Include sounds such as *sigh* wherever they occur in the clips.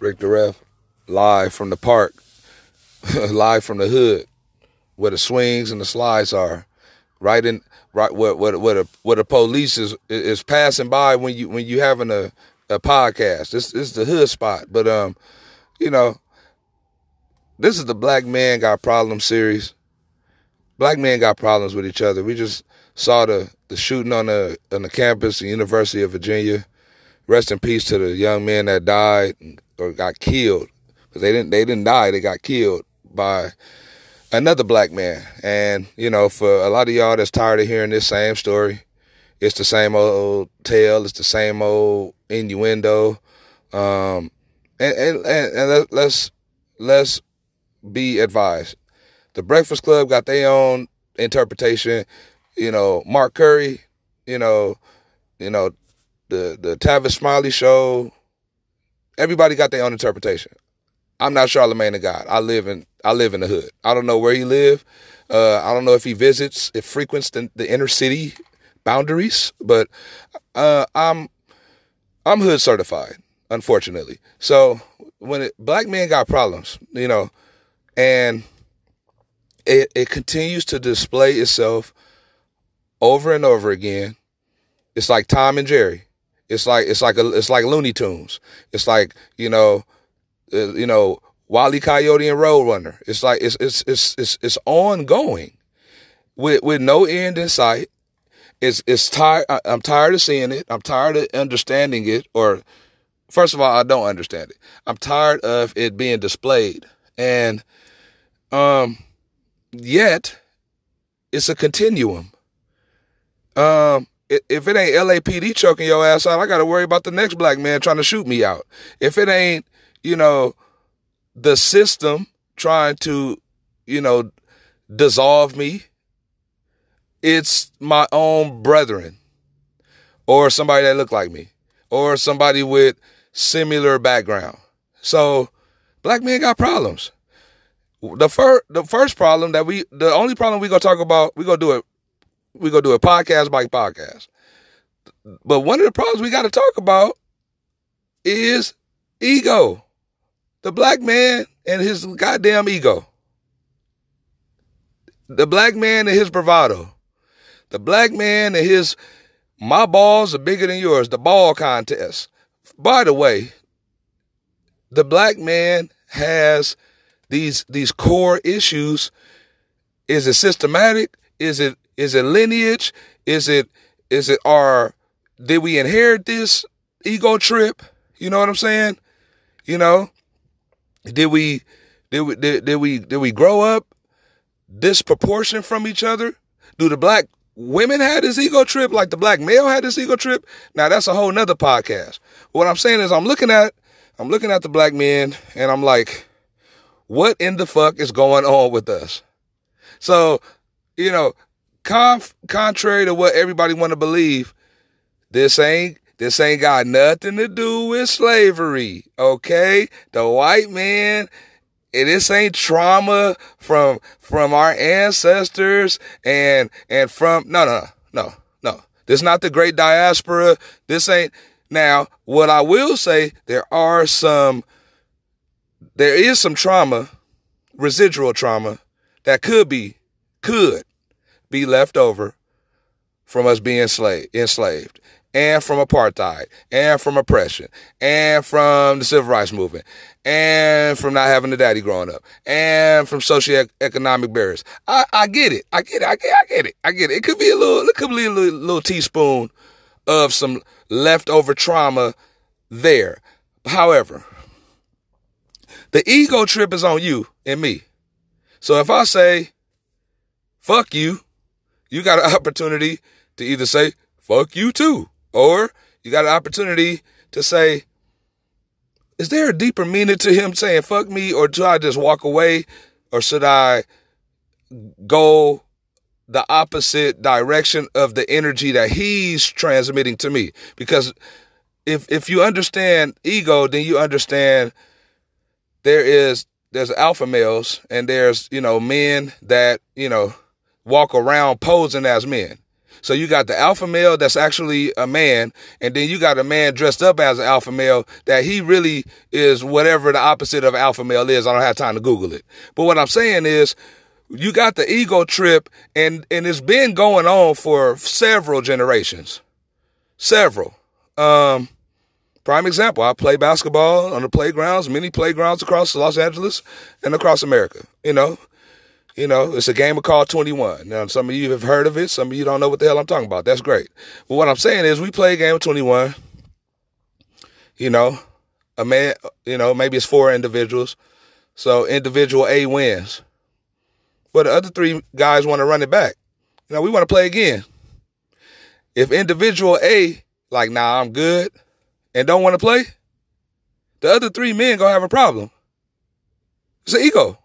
Rick the Ref, live from the park, *laughs* live from the hood, where the swings and the slides are, right in right where where where the, where the police is is passing by when you when you having a a podcast. This, this is the hood spot, but um, you know, this is the Black Man Got Problems series. Black men got problems with each other. We just saw the the shooting on the on the campus, the University of Virginia. Rest in peace to the young man that died or got killed because they didn't they didn't die. They got killed by another black man. And you know, for a lot of y'all that's tired of hearing this same story, it's the same old tale. It's the same old innuendo. Um, and and and, and let's let's be advised. The Breakfast Club got their own interpretation. You know, Mark Curry. You know, you know, the the Tavis Smiley show. Everybody got their own interpretation. I'm not Charlemagne the God. I live in I live in the hood. I don't know where he live. Uh, I don't know if he visits, if frequents the, the inner city boundaries, but uh, I'm I'm hood certified, unfortunately. So when it, black men got problems, you know, and it, it continues to display itself over and over again. It's like Tom and Jerry. It's like it's like a, it's like Looney Tunes. It's like you know, uh, you know, Wally Coyote and Roadrunner. It's like it's it's it's it's it's ongoing, with with no end in sight. It's it's tired. I'm tired of seeing it. I'm tired of understanding it. Or first of all, I don't understand it. I'm tired of it being displayed, and um, yet it's a continuum. Um, if it ain't LAPD choking your ass out, I got to worry about the next black man trying to shoot me out. If it ain't, you know, the system trying to, you know, dissolve me, it's my own brethren or somebody that look like me or somebody with similar background. So black men got problems. The first, the first problem that we, the only problem we gonna talk about, we gonna do it, we gonna do a podcast by podcast. But one of the problems we got to talk about is ego. The black man and his goddamn ego. The black man and his bravado. The black man and his my balls are bigger than yours, the ball contest. By the way, the black man has these these core issues. Is it systematic? Is it is it lineage? Is it is it our did we inherit this ego trip? You know what I'm saying? You know, did we did we did, did we did we grow up disproportionate from each other? Do the black women had this ego trip like the black male had this ego trip? Now that's a whole nother podcast. What I'm saying is I'm looking at I'm looking at the black men and I'm like, what in the fuck is going on with us? So, you know, conf- contrary to what everybody want to believe, this ain't this ain't got nothing to do with slavery, okay? The white man and this ain't trauma from from our ancestors and and from no no no no. This not the great diaspora. This ain't now what I will say there are some there is some trauma, residual trauma that could be could be left over from us being slave, enslaved and from apartheid and from oppression and from the civil rights movement and from not having a daddy growing up and from socioeconomic barriers. I, I get it. I get it. I get, I get it. I get it. It could be a little, it could be a little, little teaspoon of some leftover trauma there. However, the ego trip is on you and me. So if I say, fuck you, you got an *laughs* opportunity to either say, fuck you too. Or you got an opportunity to say, is there a deeper meaning to him saying fuck me or do I just walk away or should I go the opposite direction of the energy that he's transmitting to me? Because if if you understand ego, then you understand there is there's alpha males and there's, you know, men that, you know, walk around posing as men. So you got the alpha male that's actually a man, and then you got a man dressed up as an alpha male that he really is whatever the opposite of alpha male is. I don't have time to Google it. But what I'm saying is you got the ego trip and, and it's been going on for several generations. Several. Um, prime example, I play basketball on the playgrounds, many playgrounds across Los Angeles and across America, you know. You know, it's a game of call 21. Now, some of you have heard of it. Some of you don't know what the hell I'm talking about. That's great. But what I'm saying is we play a game of 21. You know, a man, you know, maybe it's four individuals. So individual A wins. But the other three guys want to run it back. You know, we want to play again. If individual A, like, nah, I'm good, and don't want to play, the other three men gonna have a problem. It's an ego.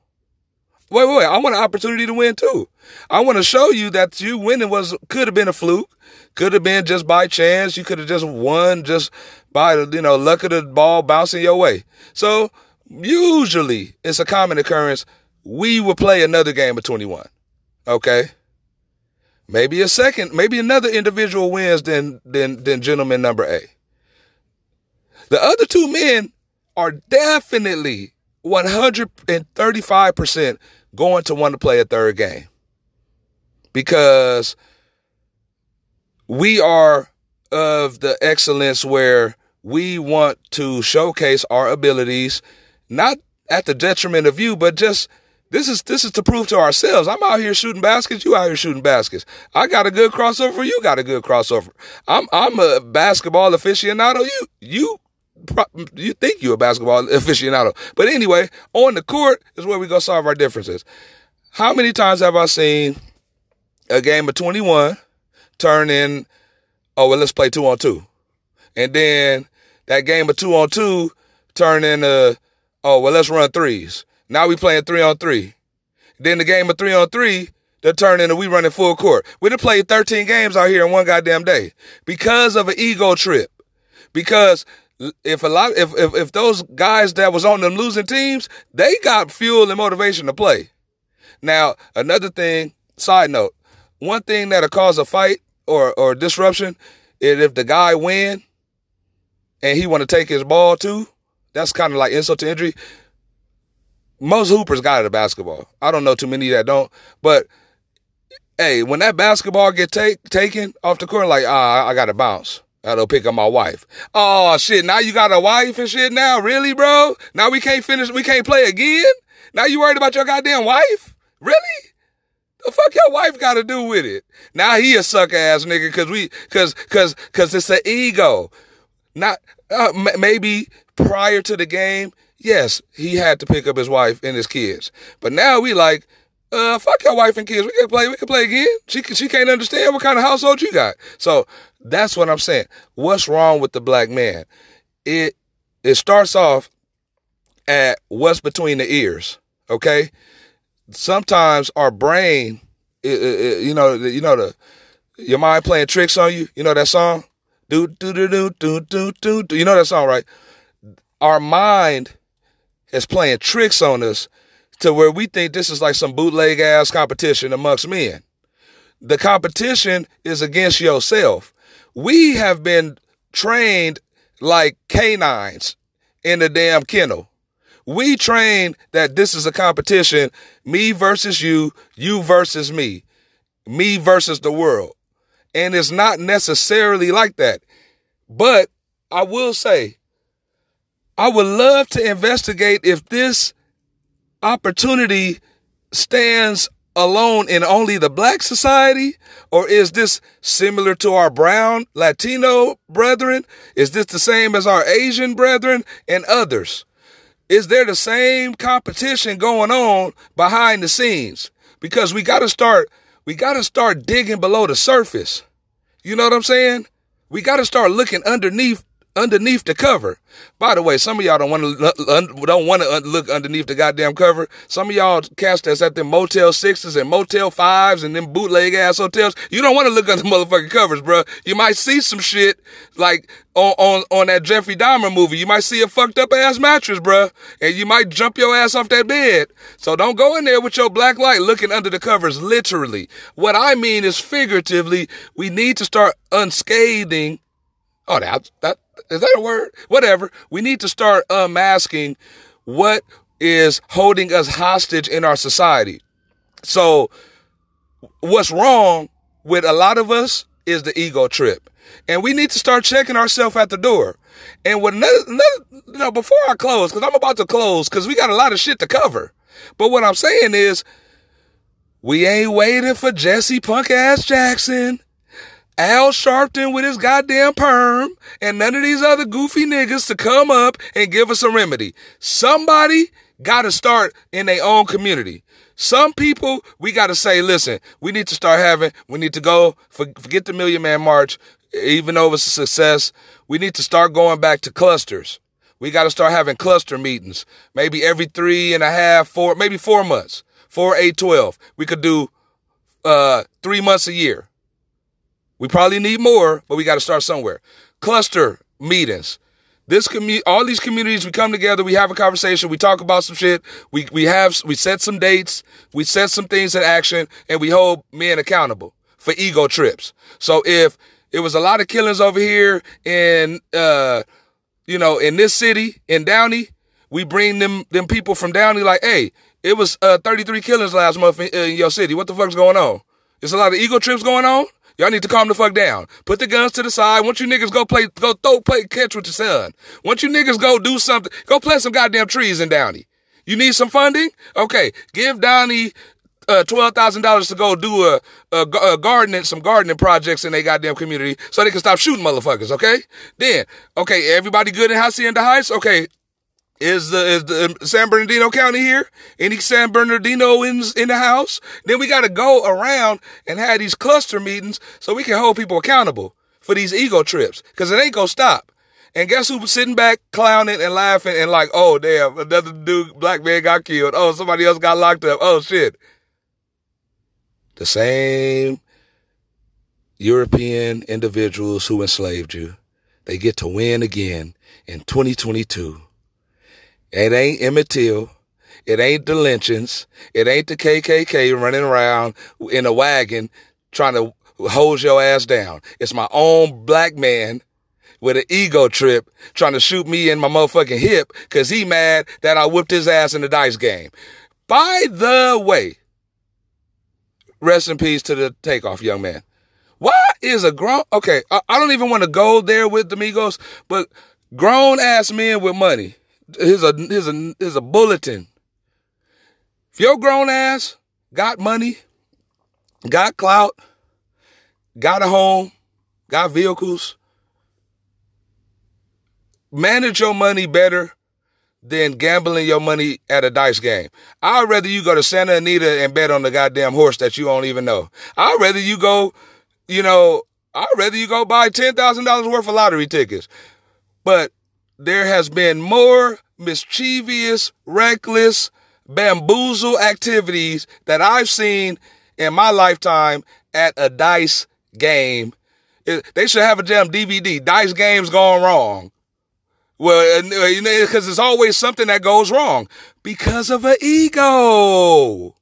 Wait, wait, wait. I want an opportunity to win too. I want to show you that you winning was could have been a fluke, could have been just by chance. You could have just won just by the you know luck of the ball bouncing your way. So usually it's a common occurrence. We will play another game of 21. Okay. Maybe a second, maybe another individual wins than than than gentleman number A. The other two men are definitely 135% going to want to play a third game because we are of the excellence where we want to showcase our abilities, not at the detriment of you, but just this is this is to prove to ourselves. I'm out here shooting baskets. You out here shooting baskets. I got a good crossover. You got a good crossover. I'm I'm a basketball aficionado. You you you think you're a basketball aficionado. But anyway, on the court is where we go solve our differences. How many times have I seen a game of 21 turn in, oh, well, let's play two on two. And then that game of two on two turn into, uh, oh, well, let's run threes. Now we playing three on three. Then the game of three on three, they turn into we running full court. We done played 13 games out here in one goddamn day because of an ego trip. Because if a lot if, if if those guys that was on them losing teams, they got fuel and motivation to play. Now, another thing, side note, one thing that'll cause a fight or or disruption is if the guy win and he want to take his ball too. That's kind of like insult to injury. Most hoopers got it at basketball. I don't know too many that don't, but hey, when that basketball get take, taken off the court, like ah, I got to bounce. That'll pick up my wife. Oh shit, now you got a wife and shit now? Really, bro? Now we can't finish, we can't play again? Now you worried about your goddamn wife? Really? The fuck your wife got to do with it? Now he a suck ass nigga cause we, cause, cause, cause it's an ego. Not, uh, m- maybe prior to the game, yes, he had to pick up his wife and his kids. But now we like, uh, fuck your wife and kids. We can play. We can play again. She she can't understand what kind of household you got. So that's what I'm saying. What's wrong with the black man? It it starts off at what's between the ears. Okay. Sometimes our brain, it, it, you know, you know the your mind playing tricks on you. You know that song. Do do do do do do. do. You know that song, right? Our mind is playing tricks on us to where we think this is like some bootleg ass competition amongst men. The competition is against yourself. We have been trained like canines in the damn kennel. We train that this is a competition, me versus you, you versus me, me versus the world. And it's not necessarily like that. But I will say, I would love to investigate if this opportunity stands alone in only the black society? Or is this similar to our brown Latino brethren? Is this the same as our Asian brethren and others? Is there the same competition going on behind the scenes? Because we got to start, we got to start digging below the surface. You know what I'm saying? We got to start looking underneath underneath the cover. By the way, some of y'all don't want to don't want to look underneath the goddamn cover. Some of y'all cast that's at them Motel Sixes and Motel Fives and them bootleg ass hotels. You don't want to look under *laughs* motherfucking covers, bro. You might see some shit like on on on that Jeffrey Dahmer movie. You might see a fucked up ass mattress, bro, and you might jump your ass off that bed. So don't go in there with your black light looking under the covers. Literally, what I mean is figuratively. We need to start unscathing. Oh, that that is that a word? Whatever. We need to start unmasking what is holding us hostage in our society. So what's wrong with a lot of us is the ego trip. And we need to start checking ourselves at the door. And with another, another you know, before I close, cause I'm about to close, cause we got a lot of shit to cover. But what I'm saying is, we ain't waiting for Jesse punk ass Jackson. Al Sharpton with his goddamn perm and none of these other goofy niggas to come up and give us a remedy. Somebody got to start in their own community. Some people, we got to say, listen, we need to start having, we need to go, forget the Million Man March, even though it's a success. We need to start going back to clusters. We got to start having cluster meetings, maybe every three and a half, four, maybe four months, four, eight, 12. We could do, uh, three months a year. We probably need more, but we got to start somewhere. Cluster meetings. This commu- all these communities, we come together, we have a conversation, we talk about some shit, we, we have, we set some dates, we set some things in action, and we hold men accountable for ego trips. So if it was a lot of killings over here in, uh, you know, in this city, in Downey, we bring them, them people from Downey like, hey, it was, uh, 33 killings last month in, in your city. What the fuck's going on? There's a lot of ego trips going on. Y'all need to calm the fuck down. Put the guns to the side. Once you niggas go play, go throw, play catch with your son. Once you niggas go do something, go plant some goddamn trees in Downey. You need some funding? Okay, give Downey uh, twelve thousand dollars to go do a, a, a, gardening, some gardening projects in their goddamn community, so they can stop shooting motherfuckers. Okay, then okay, everybody good in Hacienda Heights. Okay, is the is the um, San Bernardino County here? Any San Bernardino in in the house? Then we got to go around and have these cluster meetings so we can hold people accountable for these ego trips because it ain't gonna stop. And guess who's sitting back clowning and laughing and like, oh damn, another dude, black man got killed. Oh, somebody else got locked up. Oh shit. The same European individuals who enslaved you, they get to win again in 2022 it ain't Emmett Till. It ain't the lynchings. It ain't the KKK running around in a wagon trying to hold your ass down. It's my own black man with an ego trip trying to shoot me in my motherfucking hip because he mad that I whipped his ass in the dice game. By the way, rest in peace to the takeoff, young man. Why is a grown, okay, I, I don't even want to go there with the Migos, but grown ass men with money here's a here's a here's a bulletin. If your grown ass got money, got clout, got a home, got vehicles, manage your money better than gambling your money at a dice game. I'd rather you go to Santa Anita and bet on the goddamn horse that you don't even know. I'd rather you go, you know, I'd rather you go buy $10,000 worth of lottery tickets. But there has been more mischievous, reckless, bamboozle activities that I've seen in my lifetime at a dice game. they should have a damn DVD, dice games gone wrong. Well, because uh, there's always something that goes wrong because of an ego.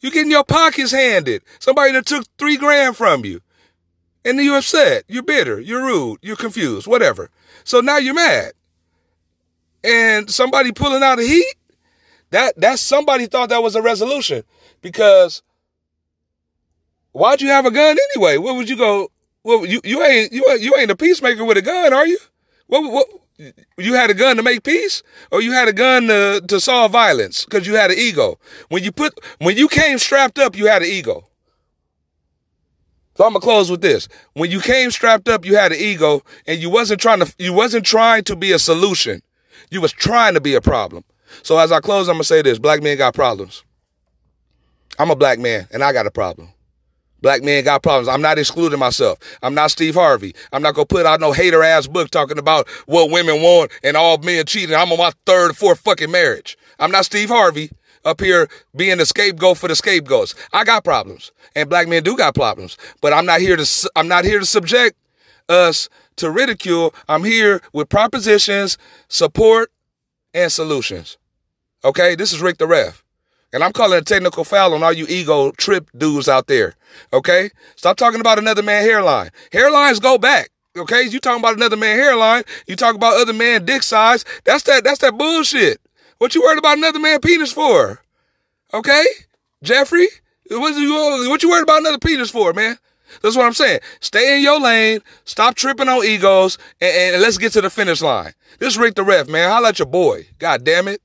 You getting your pockets handed. Somebody that took three grand from you. And you're upset. You're bitter. You're rude. You're confused. Whatever. So now you're mad. And somebody pulling out a heat, that that somebody thought that was a resolution. Because why'd you have a gun anyway? What would you go? Well, you you ain't you you ain't a peacemaker with a gun, are you? What what you had a gun to make peace, or you had a gun to to solve violence because you had an ego. When you put when you came strapped up, you had an ego. So I'm gonna close with this. When you came strapped up, you had an ego, and you wasn't trying to you wasn't trying to be a solution. You was trying to be a problem. So as I close, I'm gonna say this: black men got problems. I'm a black man, and I got a problem. Black men got problems. I'm not excluding myself. I'm not Steve Harvey. I'm not gonna put out no hater ass book talking about what women want and all men cheating. I'm on my third, fourth fucking marriage. I'm not Steve Harvey up here being the scapegoat for the scapegoats. I got problems, and black men do got problems. But I'm not here to. I'm not here to subject us to ridicule. I'm here with propositions, support, and solutions. Okay, this is Rick the Ref. And I'm calling a technical foul on all you ego trip dudes out there. Okay? Stop talking about another man hairline. Hairlines go back. Okay? You talking about another man hairline. You talk about other man dick size. That's that, that's that bullshit. What you worried about another man penis for? Okay? Jeffrey? What you, worried about another penis for, man? That's what I'm saying. Stay in your lane. Stop tripping on egos and, and let's get to the finish line. This Rick the Ref, man. Holla at your boy. God damn it.